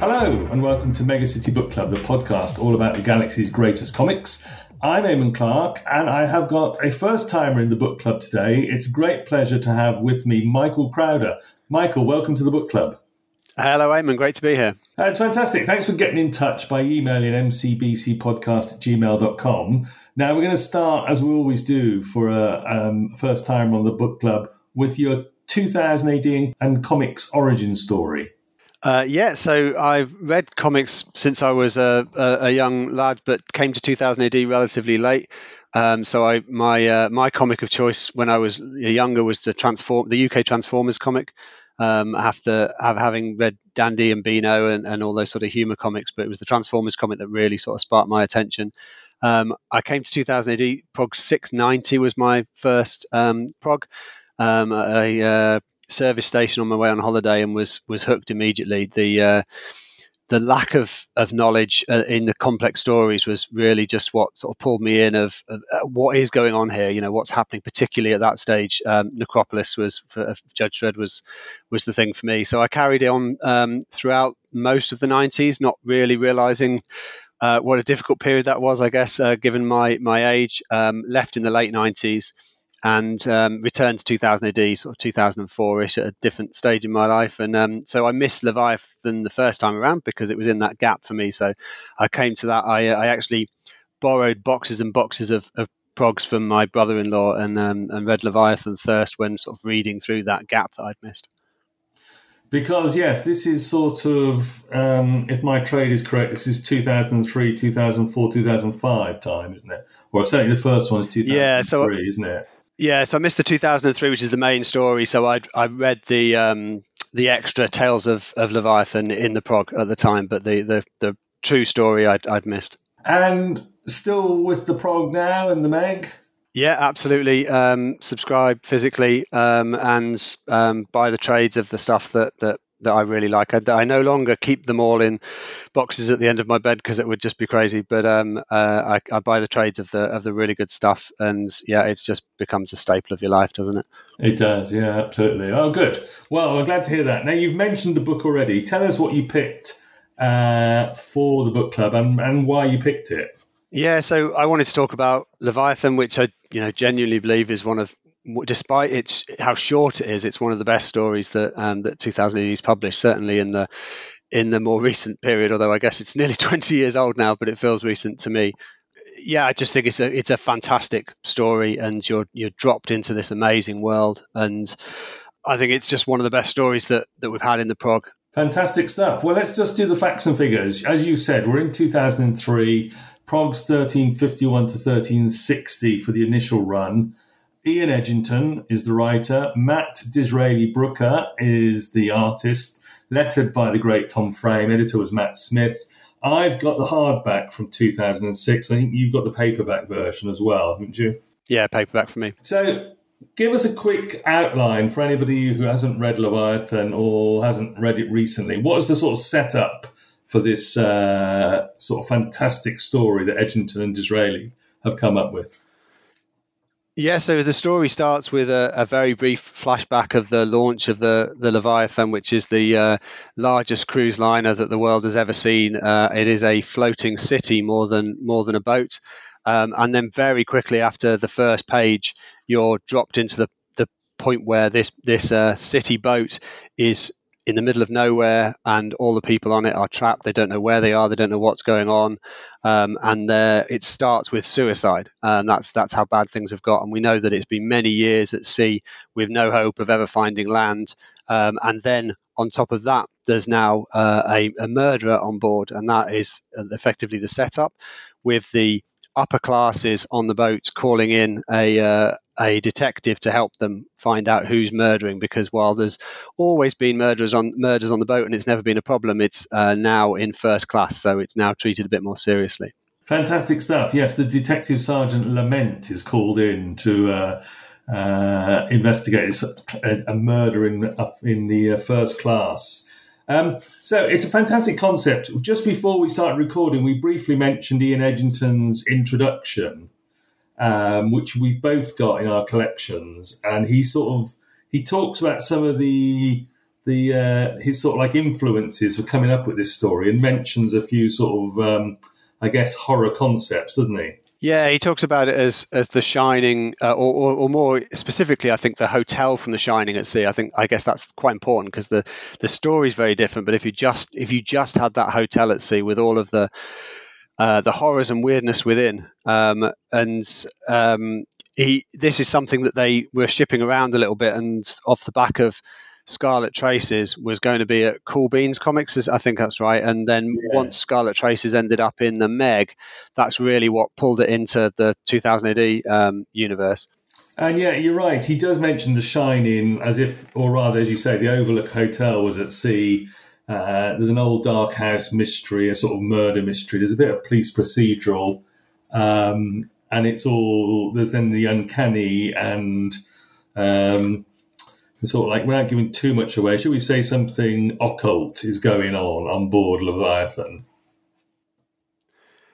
Hello, and welcome to Mega City Book Club, the podcast all about the galaxy's greatest comics. I'm Eamon Clark, and I have got a first timer in the book club today. It's a great pleasure to have with me Michael Crowder. Michael, welcome to the book club. Hello, Eamon. Great to be here. Uh, it's fantastic. Thanks for getting in touch by emailing mcbcpodcast at gmail.com. Now, we're going to start, as we always do, for a um, first timer on the book club with your 2000 AD and comics origin story. Uh, yeah, so I've read comics since I was a, a, a, young lad, but came to 2000 AD relatively late. Um, so I my uh, my comic of choice when I was younger was the transform the UK Transformers comic. Um, after have, having read Dandy and Beano and, and all those sort of humor comics, but it was the Transformers comic that really sort of sparked my attention. Um, I came to 2000 AD. Prog 690 was my first um, prog. Um, uh, service station on my way on holiday and was was hooked immediately. The uh, the lack of of knowledge uh, in the complex stories was really just what sort of pulled me in of, of uh, what is going on here. You know what's happening, particularly at that stage. Um, Necropolis was for uh, Judge Dredd was was the thing for me. So I carried on um, throughout most of the '90s, not really realizing. Uh, what a difficult period that was, I guess, uh, given my my age. Um, left in the late '90s, and um, returned to 2000 AD, sort of 2004 ish, at a different stage in my life. And um, so I missed Leviathan the first time around because it was in that gap for me. So I came to that. I, I actually borrowed boxes and boxes of, of progs from my brother in law and, um, and read Leviathan first when sort of reading through that gap that I'd missed. Because yes, this is sort of, um, if my trade is correct, this is 2003, 2004, 2005 time, isn't it? Well, certainly the first one is 2003, yeah, so, isn't it? Yeah, so I missed the 2003, which is the main story. So I I read the um, the extra Tales of, of Leviathan in the prog at the time, but the the, the true story I'd, I'd missed. And still with the prog now and the Meg. Yeah, absolutely. Um, subscribe physically um, and um, buy the trades of the stuff that that that I really like. I, I, no longer keep them all in boxes at the end of my bed because it would just be crazy. But um, uh, I, I, buy the trades of the of the really good stuff, and yeah, it just becomes a staple of your life, doesn't it? It does, yeah, absolutely. Oh, good. Well, I'm glad to hear that. Now you've mentioned the book already. Tell us what you picked uh, for the book club and, and why you picked it. Yeah, so I wanted to talk about Leviathan, which I you know genuinely believe is one of despite its how short it is, it's one of the best stories that um, that 2000 AD's published. Certainly in the in the more recent period, although I guess it's nearly 20 years old now, but it feels recent to me. Yeah, I just think it's a it's a fantastic story, and you're you're dropped into this amazing world, and I think it's just one of the best stories that that we've had in the prog. Fantastic stuff. Well, let's just do the facts and figures. As you said, we're in 2003. Prog's 1351 to 1360 for the initial run. Ian Edginton is the writer. Matt D'Israeli Brooker is the artist, lettered by the great Tom Frame. Editor was Matt Smith. I've got the hardback from 2006. I think you've got the paperback version as well, haven't you? Yeah, paperback for me. So, give us a quick outline for anybody who hasn't read Leviathan or hasn't read it recently. What is the sort of setup for this uh, sort of fantastic story that Edginton and D'Israeli have come up with? Yeah, so the story starts with a, a, very brief flashback of the launch of the, the Leviathan, which is the uh, largest cruise liner that the world has ever seen. Uh, it is a floating city more than more than a boat. Um, and then very quickly after the first page, you're dropped into the, the point where this this uh, city boat is in the middle of nowhere and all the people on it are trapped. They don't know where they are. They don't know what's going on. Um, and it starts with suicide. And that's, that's how bad things have got. And we know that it's been many years at sea with no hope of ever finding land. Um, and then on top of that, there's now uh, a, a murderer on board. And that is effectively the setup with the upper classes on the boat calling in a uh, a detective to help them find out who's murdering because while there's always been murders on murders on the boat and it's never been a problem it's uh, now in first class so it's now treated a bit more seriously. Fantastic stuff. Yes the detective sergeant lament is called in to uh, uh, investigate. A, a, murder in in the uh, first class um, so it's a fantastic concept. Just before we started recording, we briefly mentioned Ian Edginton's introduction, um, which we've both got in our collections, and he sort of he talks about some of the the uh, his sort of like influences for coming up with this story and mentions a few sort of um, I guess horror concepts, doesn't he? Yeah, he talks about it as as the Shining, uh, or, or, or, more specifically, I think the hotel from the Shining at sea. I think I guess that's quite important because the the story is very different. But if you just if you just had that hotel at sea with all of the uh, the horrors and weirdness within, um, and um, he this is something that they were shipping around a little bit, and off the back of Scarlet Traces was going to be at Cool Beans Comics, I think that's right. And then yeah. once Scarlet Traces ended up in the Meg, that's really what pulled it into the 2000 AD um, universe. And yeah, you're right. He does mention The Shining as if, or rather, as you say, the Overlook Hotel was at sea. Uh, there's an old dark house mystery, a sort of murder mystery. There's a bit of police procedural. Um, and it's all, there's then the uncanny and um, sort of like without giving too much away, should we say something occult is going on on board Leviathan?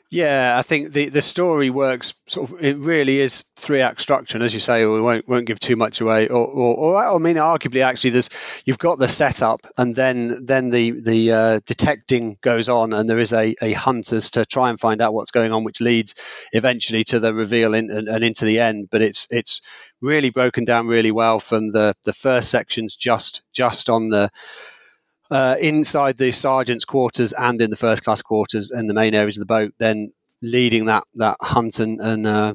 Yeah, I think the, the story works sort of. It really is three act structure, and as you say, we won't won't give too much away. Or, or, or I mean, arguably, actually, there's you've got the setup, and then then the the uh, detecting goes on, and there is a, a hunt as to try and find out what's going on, which leads eventually to the reveal in, and, and into the end. But it's it's really broken down really well from the the first sections just just on the uh, inside the sergeant's quarters and in the first class quarters and the main areas of the boat, then leading that that hunt and, and uh,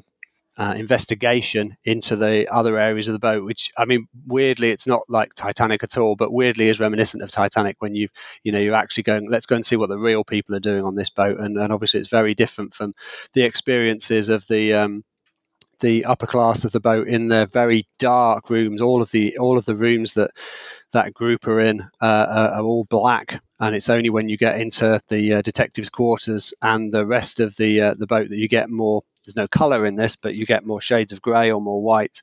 uh, investigation into the other areas of the boat. Which I mean, weirdly, it's not like Titanic at all, but weirdly is reminiscent of Titanic when you you know you're actually going, let's go and see what the real people are doing on this boat, and, and obviously it's very different from the experiences of the um, the upper class of the boat in their very dark rooms. All of the all of the rooms that that group are in uh, are all black, and it's only when you get into the uh, detectives' quarters and the rest of the uh, the boat that you get more. There's no color in this, but you get more shades of grey or more white.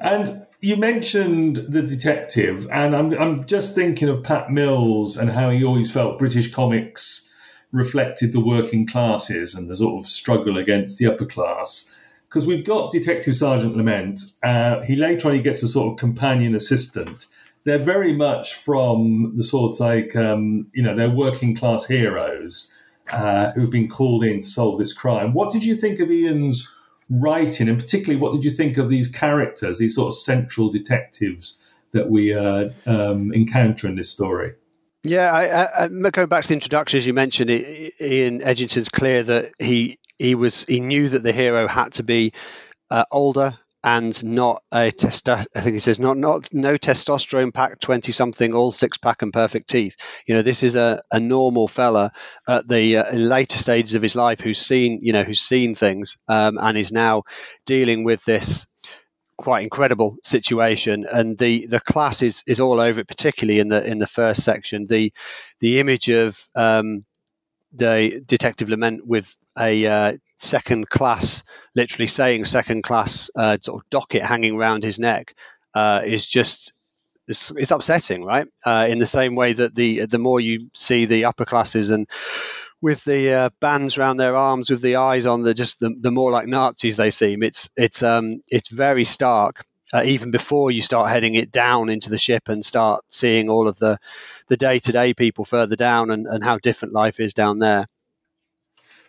And you mentioned the detective, and I'm I'm just thinking of Pat Mills and how he always felt British comics reflected the working classes and the sort of struggle against the upper class because we've got Detective Sergeant Lament. Uh, he later on he gets a sort of companion assistant. They're very much from the sort of like um, you know they're working class heroes uh, who've been called in to solve this crime. What did you think of Ian's writing, and particularly what did you think of these characters, these sort of central detectives that we uh, um, encounter in this story? Yeah, I, I, going back to the introduction, as you mentioned, Ian Edginton's clear that he he was he knew that the hero had to be uh, older and not a test. I think he says not not no testosterone pack, twenty something, all six pack and perfect teeth. You know, this is a, a normal fella at the uh, later stages of his life who's seen you know who's seen things um, and is now dealing with this quite incredible situation and the the class is is all over it particularly in the in the first section the the image of um, the detective lament with a uh, second class, literally saying second class uh, sort of docket hanging around his neck uh, is just it's, it's upsetting, right? Uh, in the same way that the the more you see the upper classes and with the uh, bands around their arms with the eyes on the just the, the more like Nazis they seem. It's it's um it's very stark. Uh, even before you start heading it down into the ship and start seeing all of the the day to day people further down and, and how different life is down there.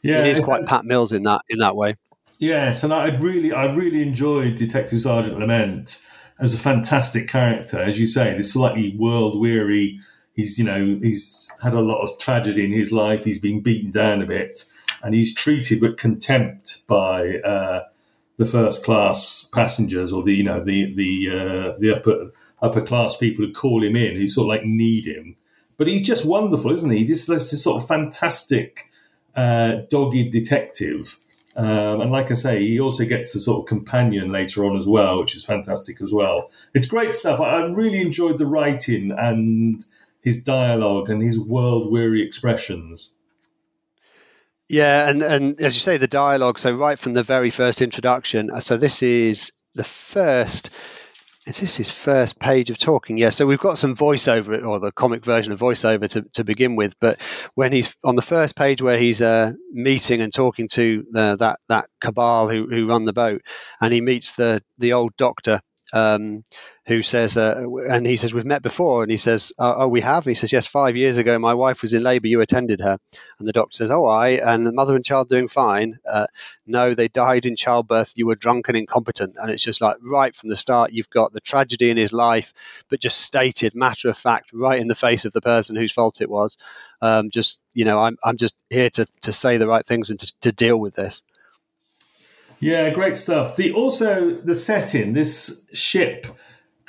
Yeah, it is quite Pat Mills in that in that way. Yes, and I really I really enjoyed Detective Sergeant Lament as a fantastic character, as you say, this slightly world weary. He's you know he's had a lot of tragedy in his life. He's been beaten down a bit, and he's treated with contempt by uh, the first class passengers or the you know the the uh, the upper upper class people who call him in, who sort of like need him. But he's just wonderful, isn't he? Just this sort of fantastic uh, dogged detective. Um, and like I say, he also gets a sort of companion later on as well, which is fantastic as well. It's great stuff. I, really enjoyed the writing and his dialogue and his world weary expressions. Yeah, and, and as you say, the dialogue. So right from the very first introduction. Uh, so this is the first is this his first page of talking? Yeah, so we've got some voiceover, or the comic version of voiceover to, to begin with. But when he's on the first page where he's uh, meeting and talking to the, that that cabal who, who run the boat, and he meets the the old doctor um, who says, uh, and he says, We've met before. And he says, oh, oh, we have? He says, Yes, five years ago, my wife was in labor. You attended her. And the doctor says, Oh, I. And the mother and child doing fine. Uh, no, they died in childbirth. You were drunk and incompetent. And it's just like right from the start, you've got the tragedy in his life, but just stated, matter of fact, right in the face of the person whose fault it was. Um, just, you know, I'm, I'm just here to, to say the right things and to, to deal with this. Yeah, great stuff. The also the setting, this ship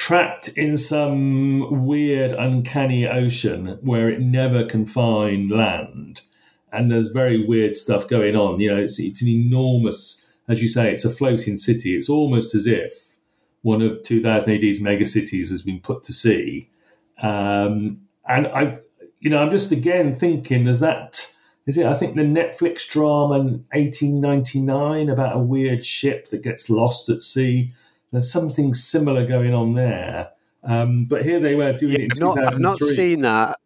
trapped in some weird, uncanny ocean where it never can find land. And there's very weird stuff going on. You know, it's, it's an enormous, as you say, it's a floating city. It's almost as if one of 2000 AD's mega cities has been put to sea. Um, and I, you know, I'm just again thinking, is that, is it, I think the Netflix drama in 1899 about a weird ship that gets lost at sea there's something similar going on there. Um, but here they were doing yeah, it in not, I've not seen that.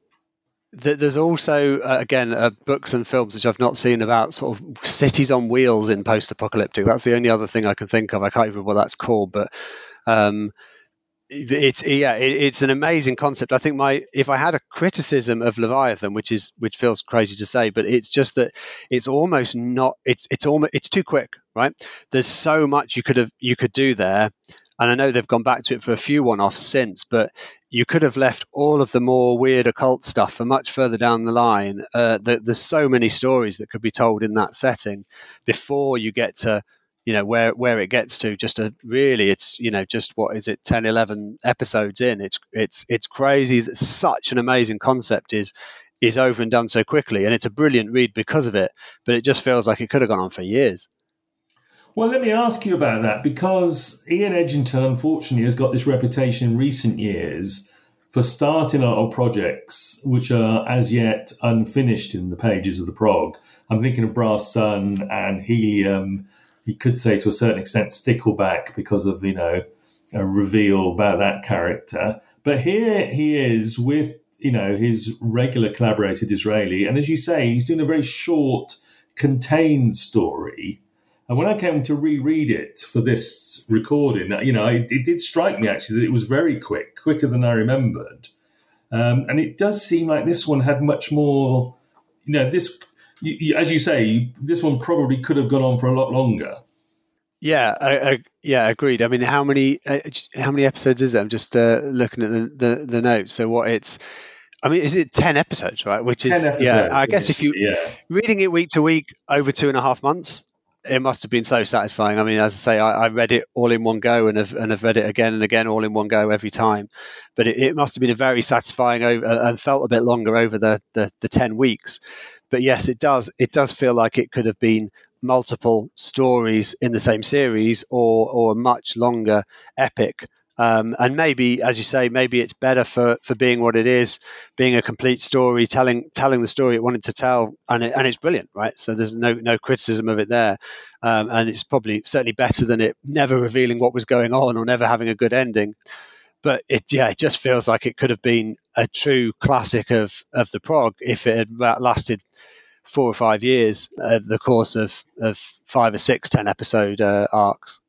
There's also, uh, again, uh, books and films which I've not seen about sort of cities on wheels in post-apocalyptic. That's the only other thing I can think of. I can't even remember what that's called, but um, it's yeah, it, it's an amazing concept. I think my if I had a criticism of Leviathan, which is which feels crazy to say, but it's just that it's almost not. It's it's almost it's too quick, right? There's so much you could have you could do there, and I know they've gone back to it for a few one-offs since, but you could have left all of the more weird occult stuff for much further down the line. Uh, the, there's so many stories that could be told in that setting before you get to you know where where it gets to just a really it's you know just what is it 10 11 episodes in. It's it's it's crazy that such an amazing concept is is over and done so quickly. And it's a brilliant read because of it but it just feels like it could have gone on for years. Well let me ask you about that because ian edginton unfortunately has got this reputation in recent years for starting lot of projects which are as yet unfinished in the pages of the prog. I'm thinking of brass sun and helium you could say to a certain extent stickleback because of you know a reveal about that character. But here he is with you know his regular collaborator D'Israeli, and as you say, he's doing a very short, contained story. And when I came to reread it for this recording, you know, it, it did strike me actually that it was very quick, quicker than I remembered. Um, and it does seem like this one had much more, you know, this you, you, as you say, this one probably could have gone on for a lot longer. Yeah, I, I, yeah, agreed. I mean, how many uh, how many episodes is it? I'm just uh, looking at the, the, the notes. So what it's, I mean, is it ten episodes, right? Which is yeah. I guess if you yeah. reading it week to week over two and a half months, it must have been so satisfying. I mean, as I say, I, I, read it all in one go and have, and have read it again and again all in one go every time. But it, it must have been a very satisfying over, uh, and felt a bit longer over the, the, the 10 weeks but yes, it does. It does feel like it could have been multiple stories in the same series or or a much longer epic. Um, and maybe, as you say, maybe it's better for, for being what it is, being a complete story, telling telling the story it wanted to tell, and it, and it's brilliant, right? So there's no no criticism of it there, um, and it's probably certainly better than it never revealing what was going on or never having a good ending. But it yeah it just feels like it could have been a true classic of of the prog if it had lasted four or five years the course of, of five or six ten episode uh, arcs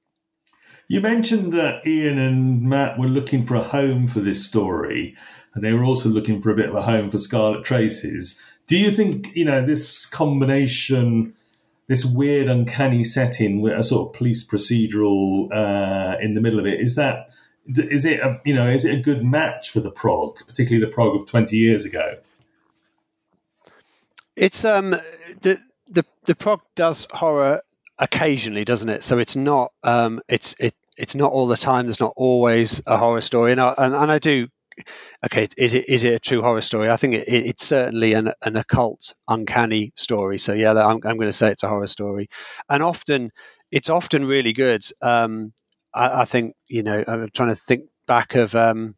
you mentioned that ian and matt were looking for a home for this story and they were also looking for a bit of a home for scarlet traces do you think you know this combination this weird uncanny setting with a sort of police procedural uh, in the middle of it is that is it a, you know is it a good match for the prog, particularly the prog of twenty years ago? It's um the the the prog does horror occasionally, doesn't it? So it's not um it's it it's not all the time. There's not always a horror story, and I, and, and I do. Okay, is it is it a true horror story? I think it, it, it's certainly an, an occult, uncanny story. So yeah, I'm, I'm going to say it's a horror story, and often it's often really good. Um, I, I, think you know I'm trying to think back of um,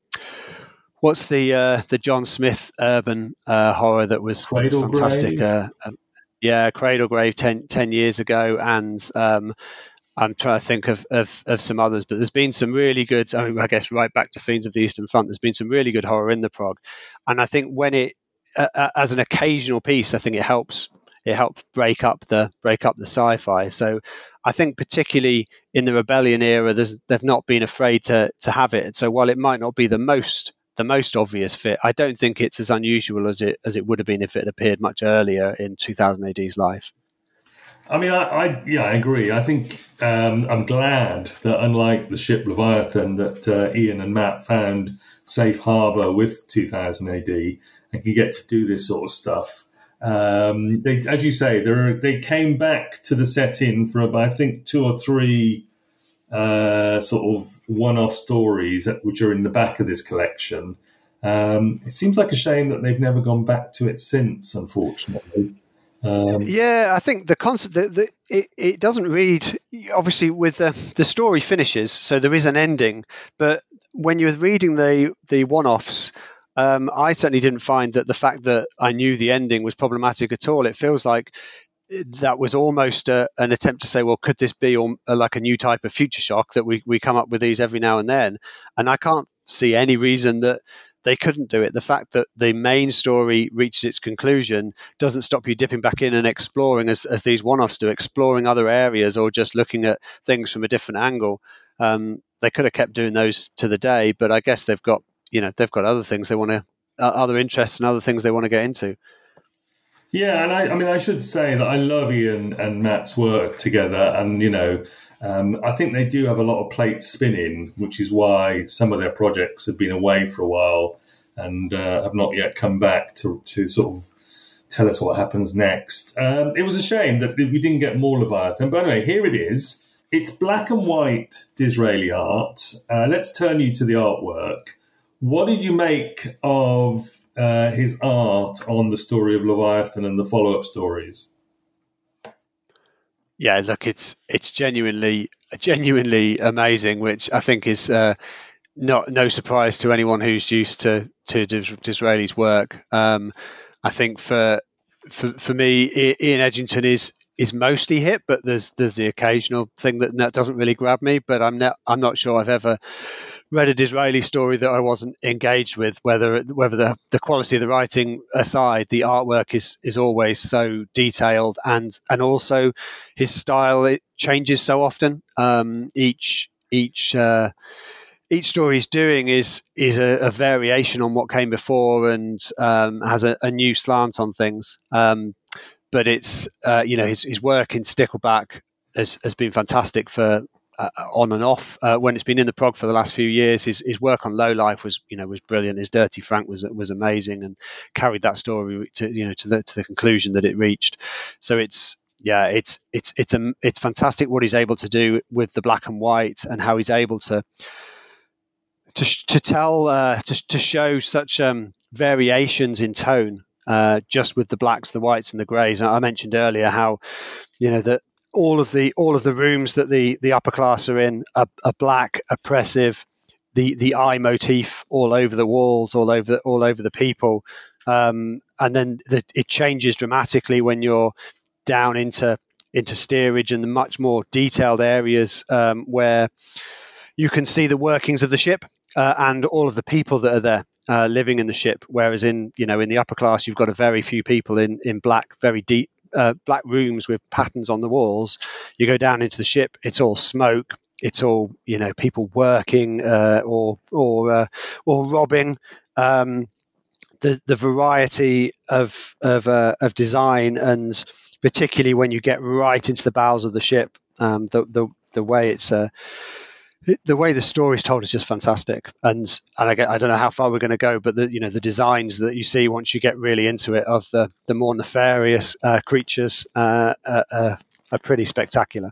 what's the uh, the John Smith urban uh, horror that was Cradle fantastic. Uh, um, yeah, Cradlegrave 10, 10 years ago, and um, I'm trying to think of, of, of, some others, but there's been some really good. I, mean, I, guess right back to Fiends of the Eastern Front. There's been some really good horror in the prog, and I think when it uh, as an occasional piece, I think it helps. It helps break up the break up the sci-fi. So I think particularly in the rebellion era, they've not been afraid to to have it. And so while it might not be the most the most obvious fit, I don't think it's as unusual as it as it would have been if it appeared much earlier in 2000 AD's life. I mean, I, I, yeah, I agree. I think um, I'm glad that unlike the ship Leviathan, that uh, Ian and Matt found safe harbour with 2000 AD and can get to do this sort of stuff. Um, they, as you say, they came back to the setting for about, I think two or three uh, sort of one-off stories which are in the back of this collection. Um, it seems like a shame that they've never gone back to it since, unfortunately. Um, yeah, I think the concept that it, it doesn't read obviously with the, the story finishes, so there is an ending. But when you're reading the the one-offs, um, I certainly didn't find that the fact that I knew the ending was problematic at all. It feels like that was almost a, an attempt to say, well, could this be a, like a new type of future shock that we, we come up with these every now and then? And I can't see any reason that they couldn't do it. The fact that the main story reaches its conclusion doesn't stop you dipping back in and exploring, as, as these one offs do, exploring other areas or just looking at things from a different angle. Um, they could have kept doing those to the day, but I guess they've got you know they've got other things they want to uh, other interests and other things they want to get into. Yeah, and I, I mean, I should say that I love Ian and Matt's work together, and you know, um, I think they do have a lot of plates spinning, which is why some of their projects have been away for a while and uh, have not yet come back to, to sort of tell us what happens next. Um, it was a shame that we didn't get more Leviathan, but anyway, here it is. It's black and white D'Israeli art. Uh, let's turn you to the artwork. What did you make of uh, his art on the story of Leviathan and the follow-up stories? yeah, look, it's it's genuinely genuinely amazing, which I think is uh, not no surprise to anyone who's used to to D'Israeli's work. Um, I think for for for me, Ian Edginton is is mostly hit, but there's there's the occasional thing that, that doesn't really grab me. But I'm not I'm not sure I've ever read a D'Israeli story that I wasn't engaged with. Whether whether the, the quality of the writing aside, the artwork is is always so detailed, and and also his style it changes so often. Um, each each uh, each story he's doing is is a, a, variation on what came before and um, has a, a, new slant on things. Um, but it's uh, you know his, his work in Stickleback has, has been fantastic for uh, on and off uh, when it's been in the prog for the last few years. His, his work on Low Life was you know was brilliant. His Dirty Frank was was amazing and carried that story to you know to the to the conclusion that it reached. So it's yeah, it's it's it's a, it's fantastic what he's able to do with the black and white and how he's able to to, to tell uh, to, to show such um, variations in tone uh, just with the blacks, the whites, and the greys. I mentioned earlier how you know that all of the all of the rooms that the the upper class are in are, are black, oppressive. The the eye motif all over the walls, all over the, all over the people, um, and then the, it changes dramatically when you're down into into steerage and the much more detailed areas um, where you can see the workings of the ship uh, and all of the people that are there uh, living in the ship. Whereas in you know in the upper class, you've got a very few people in in black, very deep uh, black rooms with patterns on the walls. You go down into the ship, it's all smoke. It's all you know, people working uh, or or uh, or robbing. Um, the the variety of of uh, of design and particularly when you get right into the bowels of the ship, um, the the the way it's uh, the way the story is told is just fantastic, and and I, get, I don't know how far we're going to go, but the you know the designs that you see once you get really into it of the the more nefarious uh, creatures uh, uh, uh are pretty spectacular.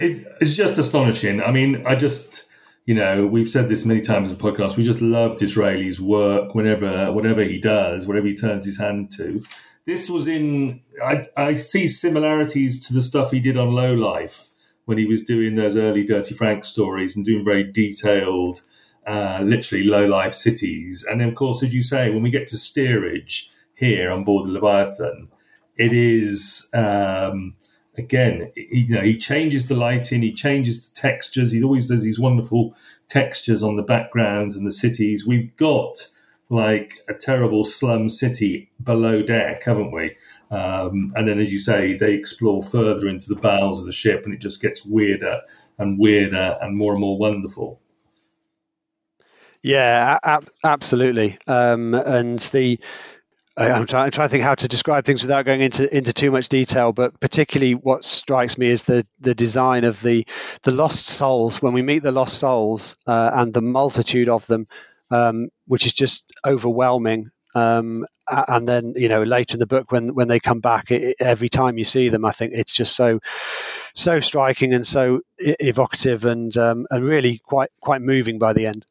It's, it's just astonishing. I mean, I just you know we've said this many times in podcasts. We just love D'Israeli's work. Whenever whatever he does, whatever he turns his hand to. This was in. I, I see similarities to the stuff he did on Low Life when he was doing those early Dirty Frank stories and doing very detailed, uh, literally low life cities. And then, of course, as you say, when we get to steerage here on board the Leviathan, it is. Um, again, you know, he changes the lighting, he changes the textures. He always does these wonderful textures on the backgrounds and the cities. We've got like a terrible slum city below deck, haven't we? Um, and then, as you say, they explore further into the bowels of the ship, and it just gets weirder and weirder and more and more wonderful. Yeah, a- absolutely. Um, and the I'm trying, I'm trying to think how to describe things without going into into too much detail, but particularly what strikes me is the the design of the the lost souls. When we meet the lost souls uh, and the multitude of them, um, which is just overwhelming. Um, and then you know later in the book when when they come back, it, every time you see them, I think it's just so so striking and so evocative and um, and really quite quite moving by the end.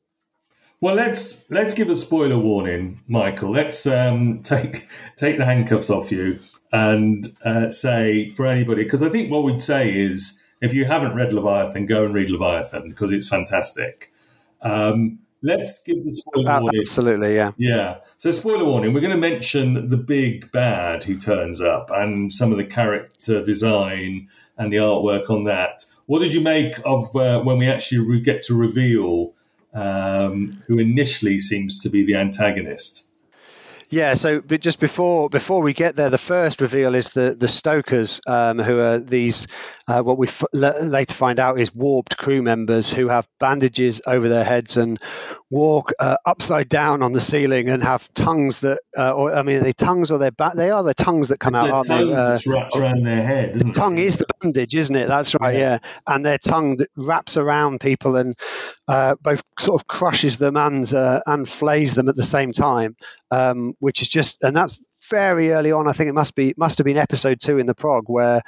Well, let's let's give a spoiler warning, Michael. Let's um, take take the handcuffs off you and uh, say for anybody, because I think what we'd say is if you haven't read Leviathan, go and read Leviathan because it's fantastic. Um, let's give the spoiler uh, warning. Absolutely, yeah, yeah. So, spoiler warning: we're going to mention the big bad who turns up and some of the character design and the artwork on that. What did you make of uh, when we actually get to reveal? um, who initially seems to be the antagonist. Yeah, so but just before before we get there, the first reveal is the the Stokers, um, who are these uh, what we f- later find out is warped crew members who have bandages over their heads and walk uh, upside down on the ceiling and have tongues that, uh, or I mean, they tongues or their back. They are the tongues that come it's out. Their tongue they? Uh, wraps around their head. The tongue is the bandage, isn't it? That's right. Yeah, yeah. and their tongue wraps around people and uh, both sort of crushes them and uh, and flays them at the same time, um, which is just and that's very early on. I think it must be must have been episode two in the prog where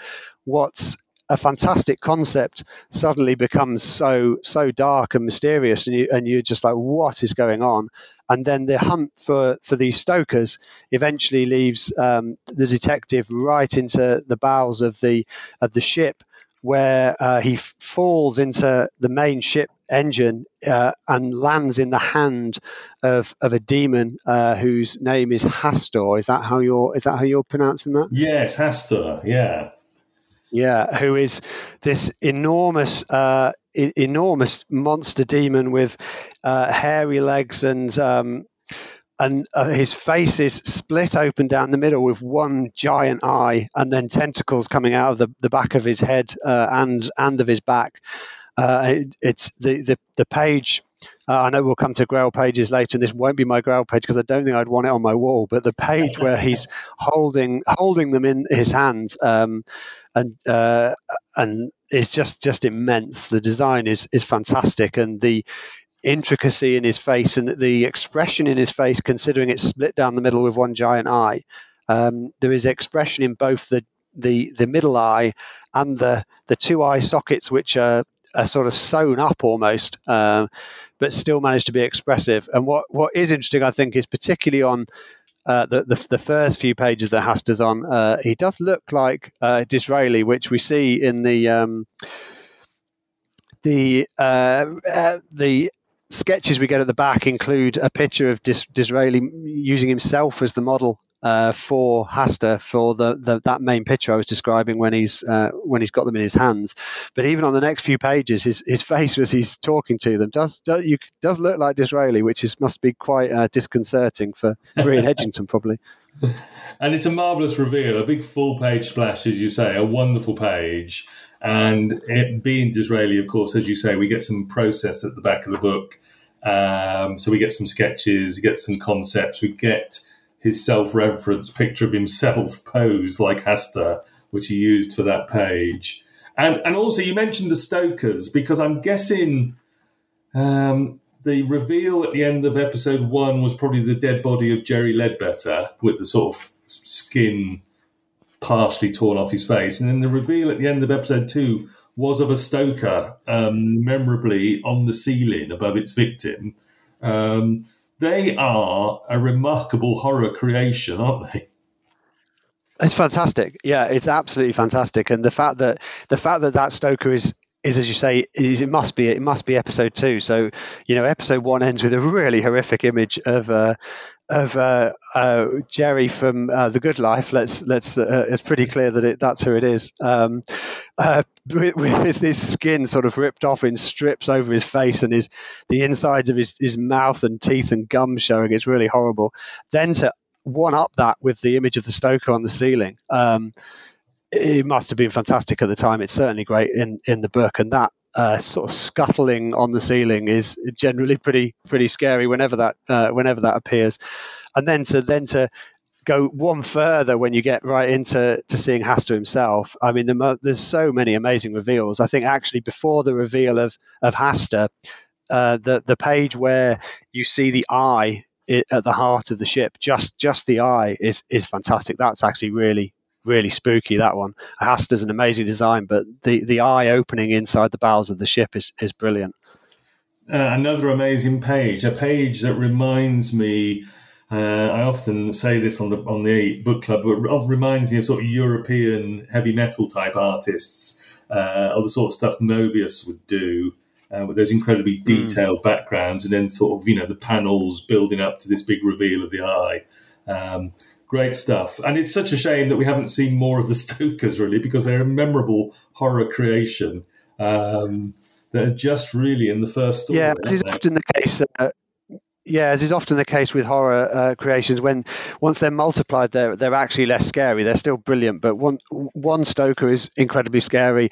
what's a fantastic concept suddenly becomes so so dark and mysterious, and you and you're just like, what is going on? And then the hunt for for these stokers eventually leaves um, the detective right into the bowels of the of the ship, where uh, he f- falls into the main ship engine uh, and lands in the hand of, of a demon uh, whose name is Hastur. Is that how you're is that how you're pronouncing that? Yes, Hastur. Yeah. Yeah, who is this enormous, uh, I- enormous monster demon with uh, hairy legs and um, and uh, his face is split open down the middle with one giant eye, and then tentacles coming out of the, the back of his head uh, and and of his back. Uh, it, it's the, the the page uh, I know we'll come to Grail pages later, and this won't be my Grail page because I don't think I'd want it on my wall. But the page where he's holding holding them in his hands, um, and uh, and is just just immense. The design is is fantastic, and the intricacy in his face and the expression in his face, considering it's split down the middle with one giant eye. Um, there is expression in both the the the middle eye and the the two eye sockets, which are, are sort of sewn up almost. Uh, but still manage to be expressive. And what, what is interesting, I think, is particularly on uh, the, the, the first few pages that Hastur's on, uh, he does look like uh, D'Israeli, which we see in the um, the uh, uh, the sketches we get at the back include a picture of Dis- D'Israeli using himself as the model uh, for Hastur for the, the, that main picture I was describing when he's uh, when he's got them in his hands. But even on the next few pages, his, his face as he's talking to them does does, you, does look like D'Israeli, which is must be quite uh, disconcerting for, for Ian Edginton probably. And it's a marvelous reveal, a big full page splash, as you say, a wonderful page. And it being D'Israeli, of course, as you say, we get some process at the back of the book. Um, so we get some sketches, we get some concepts, we get his self-reference picture of himself posed like Hastur, which he used for that page. And and also you mentioned the Stokers because I'm guessing um, the reveal at the end of episode one was probably the dead body of Jerry Leadbetter with the sort of skin partially torn off his face, and then the reveal at the end of episode two was of a Stoker um, memorably on the ceiling above its victim. Um, they are a remarkable horror creation, aren't they? It's fantastic. Yeah, it's absolutely fantastic. And the fact that the fact that that Stoker is is as you say is it must be it must be episode two. So you know, episode one ends with a really horrific image of uh, of uh, uh, Jerry from uh, The Good Life. Let's let's. Uh, it's pretty clear that it, that's who it is. Um, uh, with, with, his skin sort of ripped off in strips over his face and his the insides of his, his mouth and teeth and gums showing. It's really horrible. Then to one up that with the image of the Stoker on the ceiling. Um, it must have been fantastic at the time. It's certainly great in, in the book, and that uh, sort of scuttling on the ceiling is generally pretty pretty scary whenever that uh, whenever that appears. And then to then to go one further when you get right into to seeing Hastur himself. I mean, the, there's so many amazing reveals. I think actually before the reveal of of Hastur, uh, the the page where you see the eye at the heart of the ship, just just the eye is is fantastic. That's actually really really spooky. That one. Hastur's an amazing design, but the the eye opening inside the bowels of the ship is is brilliant. Uh, another amazing page, a page that reminds me uh, I often say this on the on the book club, but it reminds me of sort of European heavy metal type artists, uh, or the sort of stuff Moebius would do, uh, with those incredibly hmm. detailed mm. backgrounds, and then sort of you know the panels building up to this big reveal of the eye. Um, great stuff, and it's such a shame that we haven't seen more of the Stokers really, because they're a memorable horror creation. Um, that are just really in the first story. Yeah, this is often the case. Uh, yeah, as is often the case with horror uh, creations, when once they're multiplied, they're they're actually less scary. They're still brilliant, but one one Stoker is incredibly scary.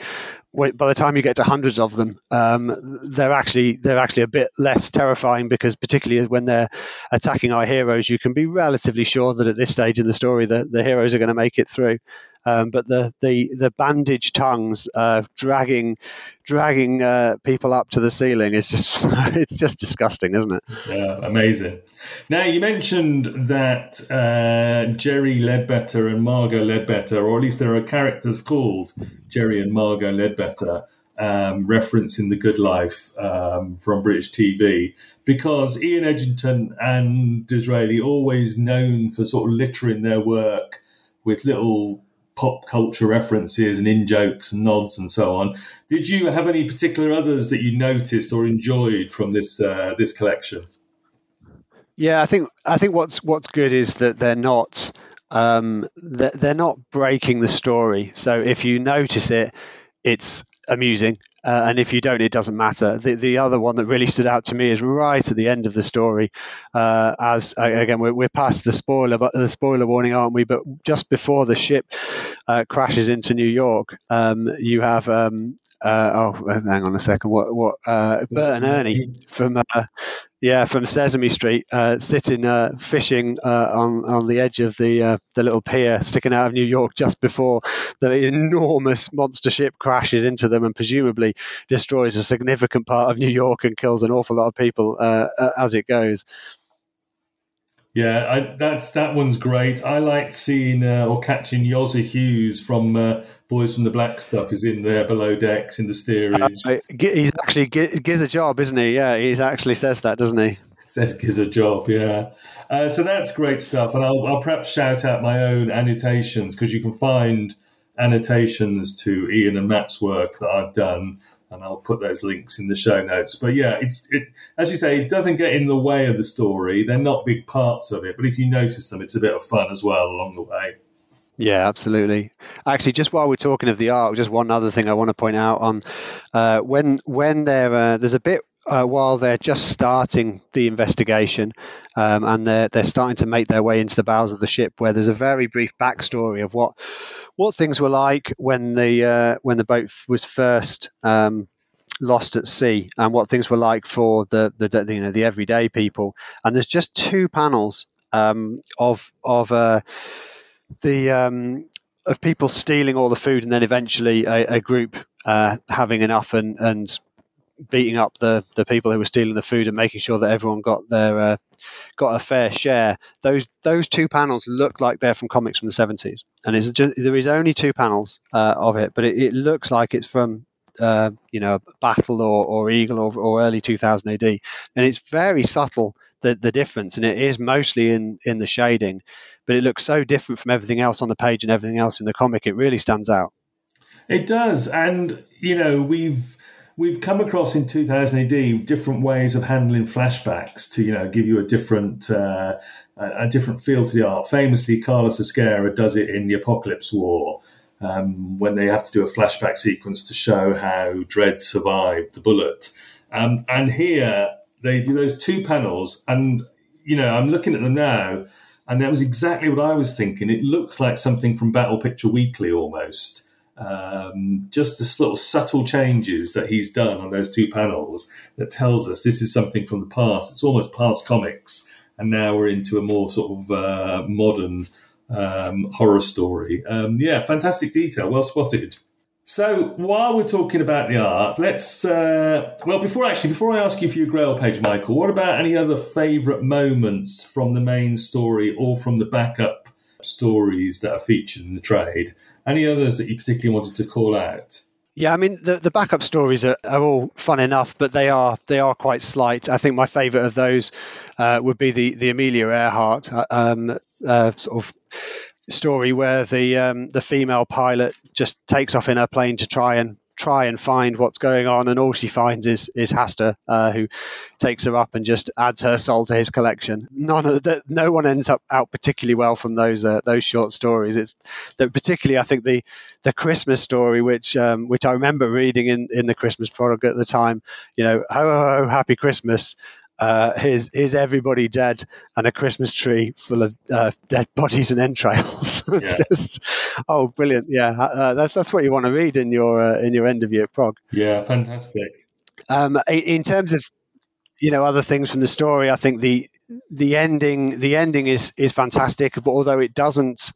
By the time you get to hundreds of them, um, they're actually they're actually a bit less terrifying because particularly when they're attacking our heroes, you can be relatively sure that at this stage in the story, the, the heroes are going to make it through. Um, but the the the bandaged tongues uh, dragging dragging uh, people up to the ceiling is just it's just disgusting, isn't it? Yeah, amazing. Now you mentioned that uh, Jerry Leadbetter and Margot Leadbetter, or at least there are characters called Jerry and Margot Leadbetter. Um, referencing the good life um, from British TV because Ian Edginton and D'Israeli always known for sort of littering their work with little pop culture references and in jokes and nods and so on. Did you have any particular others that you noticed or enjoyed from this uh, this collection? Yeah, I think I think what's what's good is that they're not um, they're, they're not breaking the story. So if you notice it, it's amusing. Uh, and if you don't, it doesn't matter. The, the other one that really stood out to me is right at the end of the story. Uh, as again, we're, we're past the spoiler, the spoiler warning, aren't we? But just before the ship uh, crashes into New York, um, you have um, uh, oh, hang on a second. What? What? Uh, Bert and Ernie from uh, yeah, from Sesame Street, uh, sitting uh, fishing uh, on on the edge of the uh, the little pier sticking out of New York just before the enormous monster ship crashes into them and presumably destroys a significant part of New York and kills an awful lot of people uh, uh, as it goes. Yeah, I, that's that one's great. I liked seeing uh, or catching Yosser Hughes from uh, Boys from the Black Stuff is in there below decks in the steerage. Uh, he's actually gives a job, isn't he? Yeah, he actually says that, doesn't he? Says gives a job, yeah. Uh, so that's great stuff, and I'll, I'll perhaps shout out my own annotations because you can find annotations to Ian and Matt's work that I've done and I'll put those links in the show notes. But yeah, it's it as you say, it doesn't get in the way of the story. They're not big parts of it, but if you notice them, it's a bit of fun as well along the way. Yeah, absolutely. Actually, just while we're talking of the arc, just one other thing I want to point out on uh, when when there uh, there's a bit uh, while they're just starting the investigation um, and they're they're starting to make their way into the bowels of the ship, where there's a very brief backstory of what what things were like when the uh, when the boat was first um, lost at sea, and what things were like for the, the you know the everyday people. And there's just two panels um, of of uh, the um, of people stealing all the food, and then eventually a, a group uh, having enough and and beating up the the people who were stealing the food and making sure that everyone got their uh, got a fair share. Those those two panels look like they're from comics from the seventies, and it's just, there is only two panels uh, of it, but it, it, looks like it's from uh, you know Battle or, or Eagle or, or early 2000 AD, and it's very subtle the the difference, and it is mostly in in the shading, but it looks so different from everything else on the page and everything else in the comic. It really stands out. It does, and you know we've we've come across in 2000 AD different ways of handling flashbacks to you know give you a different uh, a different feel to the art. Famously, Carlos Ezquerra does it in the Apocalypse War um, when they have to do a flashback sequence to show how Dredd survived the bullet. Um, and here they do those two panels, and you know I'm looking at them now. And that was exactly what I was thinking. It looks like something from Battle Picture Weekly almost. Um, just the little subtle changes that he's done on those two panels that tells us this is something from the past. It's almost past comics, and now we're into a more sort of uh, modern um, horror story. Um, yeah, fantastic detail. Well spotted. So while we're talking about the art, let's uh, well before actually before I ask you for your Grail page, Michael, what about any other favourite moments from the main story or from the backup stories that are featured in the trade? Any others that you particularly wanted to call out? Yeah, I mean the, the backup stories are, are all fun enough, but they are they are quite slight. I think my favourite of those uh, would be the the Amelia Earhart uh, um, uh, sort of story where the um, the female pilot just takes off in her plane to try and try and find what's going on, and all she finds is is Hastur, uh, who takes her up and just adds her soul to his collection. None of the, no one ends up out particularly well from those uh, those short stories. It's the, particularly I think the the Christmas story, which um, which I remember reading in in the Christmas product at the time. You know, ho ho ho, happy Christmas uh, here's, here's everybody dead and a Christmas tree full of uh, dead bodies and entrails. it's yeah. just, oh, brilliant! Yeah, uh, that's that's what you want to read in your uh, in your end of year prog. Yeah, fantastic. Um, in terms of you know other things from the story, I think the the ending the ending is is fantastic. But although it doesn't.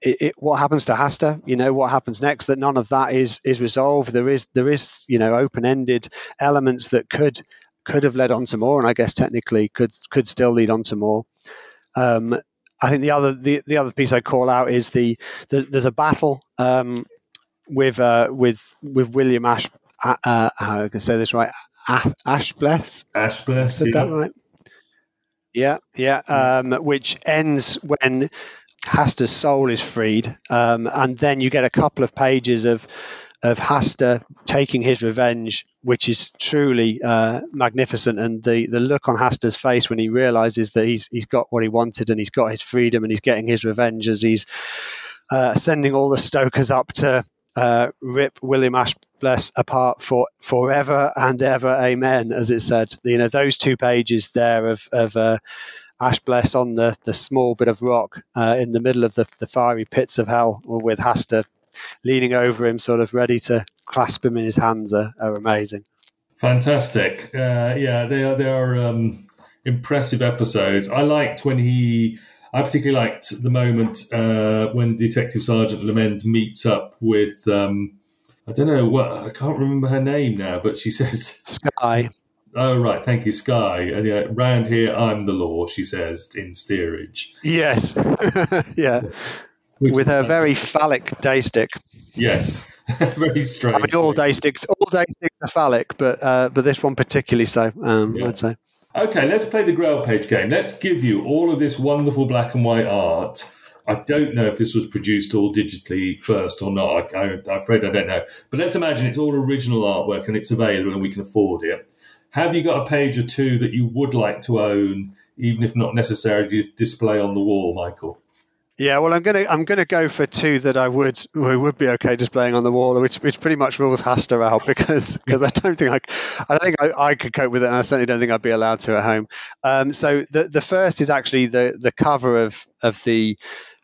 It, it, what happens to Hastur? You know what happens next. That none of that is is resolved. There is there is you know open ended elements that could could have led on to more, and I guess technically could could still lead on to more. Um, I think the other the, the other piece I call out is the, the there's a battle um, with uh, with with William Ash. Uh, uh, how I can say this right? Ash Ashbless. Ashbless. Said yeah. that right? Yeah, yeah. Um, which ends when Hastur's soul is freed, um, and then you get a couple of pages of of Hastur taking his revenge, which is truly uh, magnificent. And the, the look on Hastur's face when he realizes that he's he's got what he wanted and he's got his freedom and he's getting his revenge as he's uh, sending all the Stokers up to uh, rip William Ashbless apart for forever and ever, amen. As it said, you know those two pages there of of uh, Ashbless on the, the small bit of rock uh, in the middle of the, the fiery pits of hell with Hastur leaning over him, sort of ready to clasp him in his hands, are, are amazing. Fantastic. Uh, yeah, they are. They are um, impressive episodes. I liked when he. I particularly liked the moment uh, when Detective Sergeant Lament meets up with. Um, I don't know what I can't remember her name now, but she says Skye. Oh right, thank you, Sky. And yeah, round here I'm the law, she says in steerage. Yes, yeah. With a very phallic day stick. Yes, very strange. I mean, all day sticks, all day sticks are phallic, but uh, but this one particularly so. Um, yeah. I'd say. Okay, let's play the Grail page game. Let's give you all of this wonderful black and white art. I don't know if this was produced all digitally first or not. I, am afraid I don't know. But let's imagine it's all original artwork and it's available and we can afford it. Have you got a page or two that you would like to own, even if not necessarily display on the wall, Michael? Yeah, well, I'm gonna I'm gonna go for two that I would would be okay displaying on the wall, which which pretty much rules Hastur out because because I don't think I I don't think I, I could cope with it, and I certainly don't think I'd be allowed to at home. Um, so the the first is actually the the cover of of the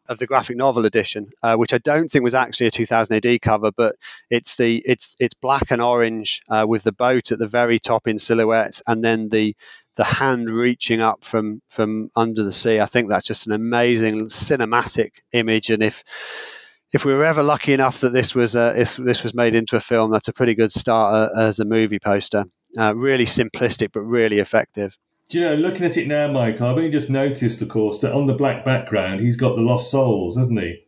of the graphic novel edition, uh, which I don't think was actually a 2000 AD cover, but it's the it's it's black and orange uh, with the boat at the very top in silhouette, and then the the hand reaching up from from under the sea. I think that's just an amazing cinematic image, and if if we were ever lucky enough that this was a, if this was made into a film, that's a pretty good start uh, as a movie poster. Uh, really simplistic, but really effective. Do you know, looking at it now, Mike, I've only just noticed, of course, that on the black background, he's got the Lost Souls, hasn't he?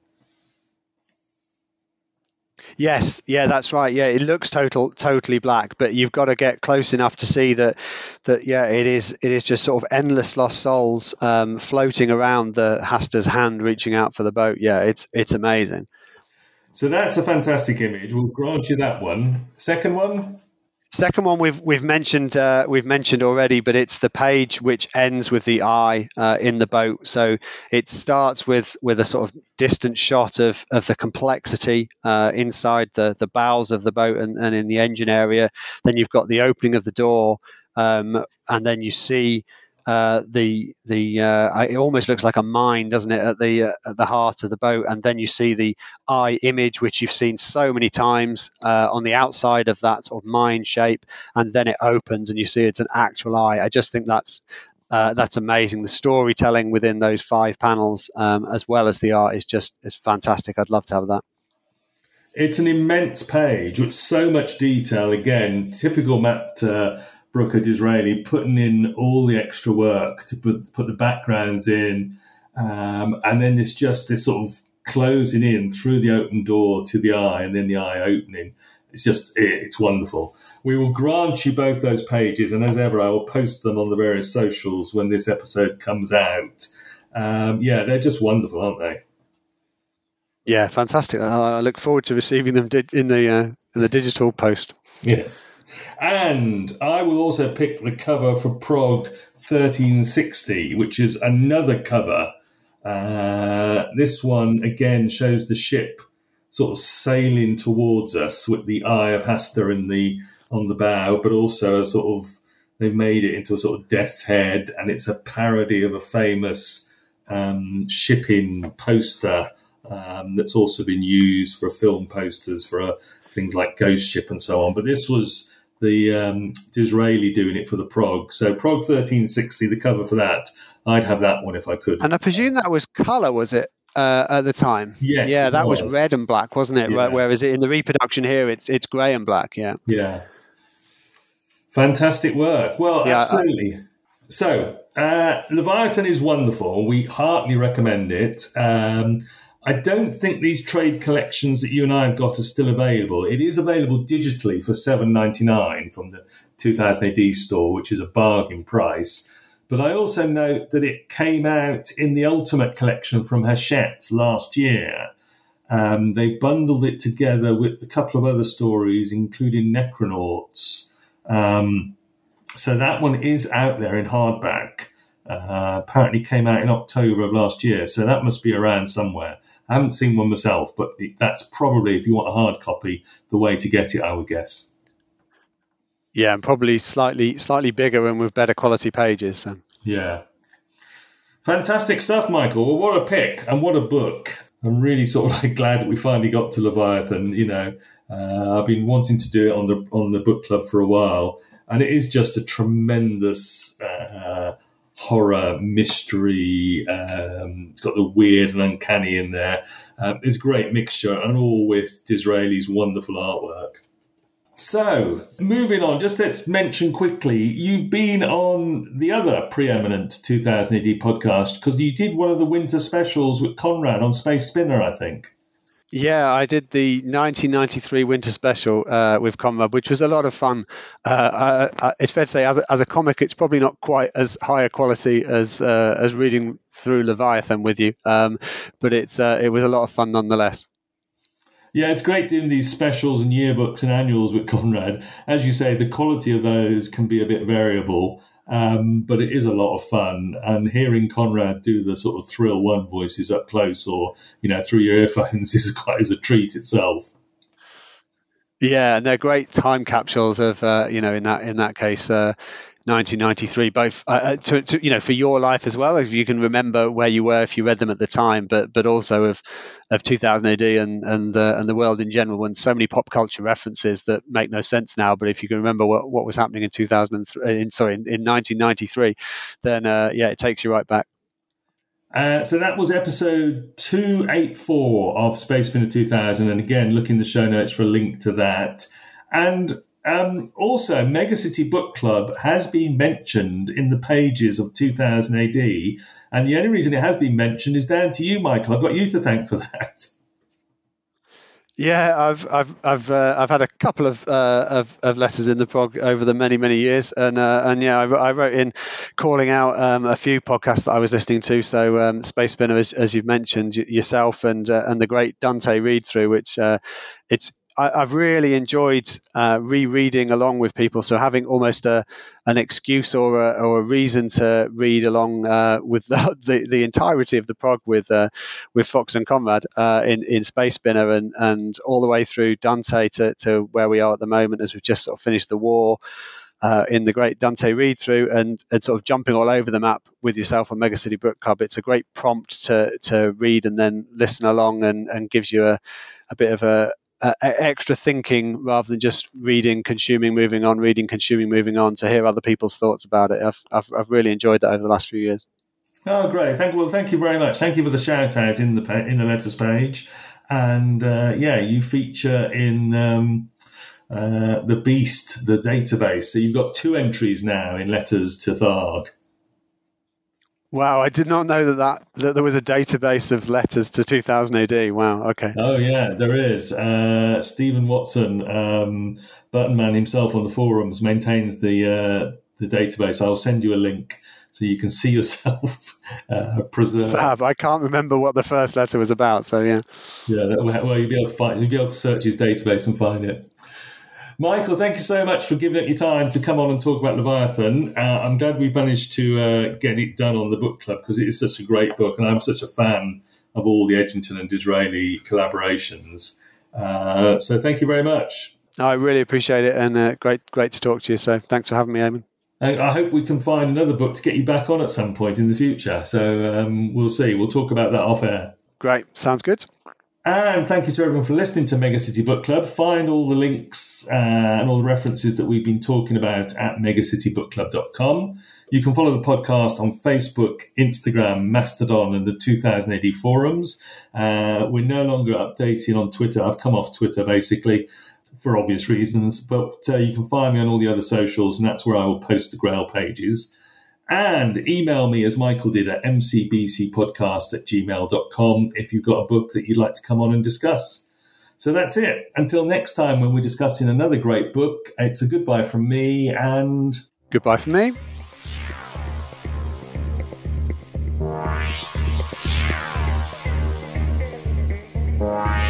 Yes, yeah, that's right. Yeah, it looks total totally black, but you've got to get close enough to see that that yeah, it is it is just sort of endless lost souls um, floating around the Hastur's hand reaching out for the boat. Yeah, it's it's amazing. So that's a fantastic image. We'll grant you that one. Second one. Second one we've we've mentioned uh, we've mentioned already, but it's the page which ends with the eye uh, in the boat. So it starts with with a sort of distant shot of, of the complexity uh, inside the the bowels of the boat and, and in the engine area. Then you've got the opening of the door, um, and then you see uh, the the uh, it almost looks like a mine, doesn't it, at the uh, at the heart of the boat, and then you see the eye image, which you've seen so many times uh, on the outside of that sort of mine shape, and then it opens and you see it's an actual eye. I just think that's uh, that's amazing. The storytelling within those five panels, um, as well as the art, is just is fantastic. I'd love to have that. It's an immense page with so much detail. Again, typical Matt Brooker D'Israeli putting in all the extra work to put put the backgrounds in, um, and then it's just this sort of closing in through the open door to the eye, and then the eye opening. It's just it's wonderful. We will grant you both those pages, and as ever, I will post them on the various socials when this episode comes out. Um, yeah, they're just wonderful, aren't they? Yeah, fantastic. I look forward to receiving them in the uh, in the digital post. Yes, and I will also pick the cover for Prog 1360, which is another cover. Uh, this one again shows the ship sort of sailing towards us with the eye of Hastur in the on the bow, but also a sort of they've made it into a sort of death's head, and it's a parody of a famous um, shipping poster um, that's also been used for film posters for uh, things like Ghost Ship and so on. But this was the um, D'Israeli doing it for the Prog. So Prog 1360, the cover for that, I'd have that one if I could. And I presume that was color, was it? Uh, at the time, yes, yeah, that was. was. red and black, wasn't it? Yeah. Whereas in the reproduction here, it's it's grey and black. Yeah, yeah, Fantastic work. Well, yeah, absolutely. I, so, uh, Leviathan is wonderful. We heartily recommend it. Um, I don't think these trade collections that you and I have got are still available. It is available digitally for seven ninety nine from the 2000 AD store, which is a bargain price. But I also note that it came out in the Ultimate collection from Hachette last year. Um, they bundled it together with a couple of other stories, including Necronauts. Um, so that one is out there in hardback. Uh, apparently came out in October of last year, so that must be around somewhere. I haven't seen one myself, but that's probably, if you want a hard copy, the way to get it, I would guess. Yeah, and probably slightly slightly bigger and with better quality pages. So. Yeah, fantastic stuff, Michael. Well, what a pick and what a book! I'm really sort of like glad that we finally got to Leviathan. You know, uh, I've been wanting to do it on the on the book club for a while, and it is just a tremendous uh, horror mystery. Um, it's got the weird and uncanny in there. Um, it's a great mixture, and all with D'Israeli's wonderful artwork. So, moving on, just let's mention quickly you've been on the other preeminent 2000 AD podcast because you did one of the winter specials with Conrad on Space Spinner, I think. Yeah, I did the 1993 winter special uh, with Conrad, which was a lot of fun. Uh, I, I, it's fair to say, as a, as a comic, it's probably not quite as high a quality as uh, as reading through Leviathan with you, um, but it's uh, it was a lot of fun nonetheless. Yeah, it's great doing these specials and yearbooks and annuals with Conrad. As you say, the quality of those can be a bit variable. Um, but it is a lot of fun. And hearing Conrad do the sort of thrill one voices up close or, you know, through your earphones is quite as a treat itself. Yeah, and they're great time capsules of, uh, you know, in that in that case, uh, 1993, both uh, uh, to, to, you know for your life as well, if you can remember where you were if you read them at the time, but but also of of 2000 AD and and uh, and the world in general, when so many pop culture references that make no sense now. But if you can remember what, what was happening in 2003, uh, in sorry, in, in 1993, then uh, yeah, it takes you right back. Uh, so that was episode 284 of Space Spinner 2000. And again, look in the show notes for a link to that. And um, also, Megacity Book Club has been mentioned in the pages of 2000 AD, and the only reason it has been mentioned is down to you, Michael. I've got you to thank for that. Yeah, I've I've I've uh, I've had a couple of, uh, of, of letters in the prog over the many many years, and uh, and yeah, I, I, wrote in calling out um, a few podcasts that I was listening to. So um, Space Spinner, as, as, you've mentioned yourself, and uh, and the great Dante read through, which uh, it's I, have really enjoyed uh, rereading along with people. So having almost a an excuse or a, or a reason to read along uh, with the, the, the entirety of the prog with uh, with Fox and Conrad uh, in in Space Spinner and and all the way through Dante to to where we are at the moment as we've just sort of finished the war. uh, in the great Dante read through and, and sort of jumping all over the map with yourself on Megacity Book Club. It's a great prompt to, to read and then listen along and, and gives you a, a bit of a, a, extra thinking rather than just reading, consuming, moving on, reading, consuming, moving on to hear other people's thoughts about it. I've, I've, I've really enjoyed that over the last few years. Oh, great! Thank well, thank you very much. Thank you for the shout out in the in the letters page, and uh, yeah, you feature in um, uh, the Beast, the database. So you've got two entries now in letters to Tharg. Wow, I did not know that, that that there was a database of letters to 2000 AD. Wow, okay. Oh yeah, there is. Uh, Stephen Watson, um, Button Man himself on the forums, maintains the uh, the database. I'll send you a link so you can see yourself uh, preserved. Fab. I can't remember what the first letter was about, so yeah. Yeah, well, you'll be able to find, you'll be able to search his database and find it. Michael, thank you so much for giving up your time to come on and talk about Leviathan. Uh, I'm glad we managed to uh, get it done on the book club because it is such a great book, and I'm such a fan of all the Edginton and D'Israeli collaborations. Uh, so thank you very much. I really appreciate it, and uh, great, great to talk to you. So thanks for having me, Eamon. I hope we can find another book to get you back on at some point in the future. So um, we'll see. We'll talk about that off air. Great. Sounds good. And thank you to everyone for listening to Mega City Book Club. Find all the links uh, and all the references that we've been talking about at megacitybookclub.com. You can follow the podcast on Facebook, Instagram, Mastodon, and the 2080 forums. Uh, we're no longer updating on Twitter. I've come off Twitter basically for obvious reasons, but uh, you can find me on all the other socials, and that's where I will post the Grail pages. And email me as Michael did at mcbcpodcast at gmail.com if you've got a book that you'd like to come on and discuss. So that's it. Until next time when we're discussing another great book, it's a goodbye from me and. Goodbye from me. Bye.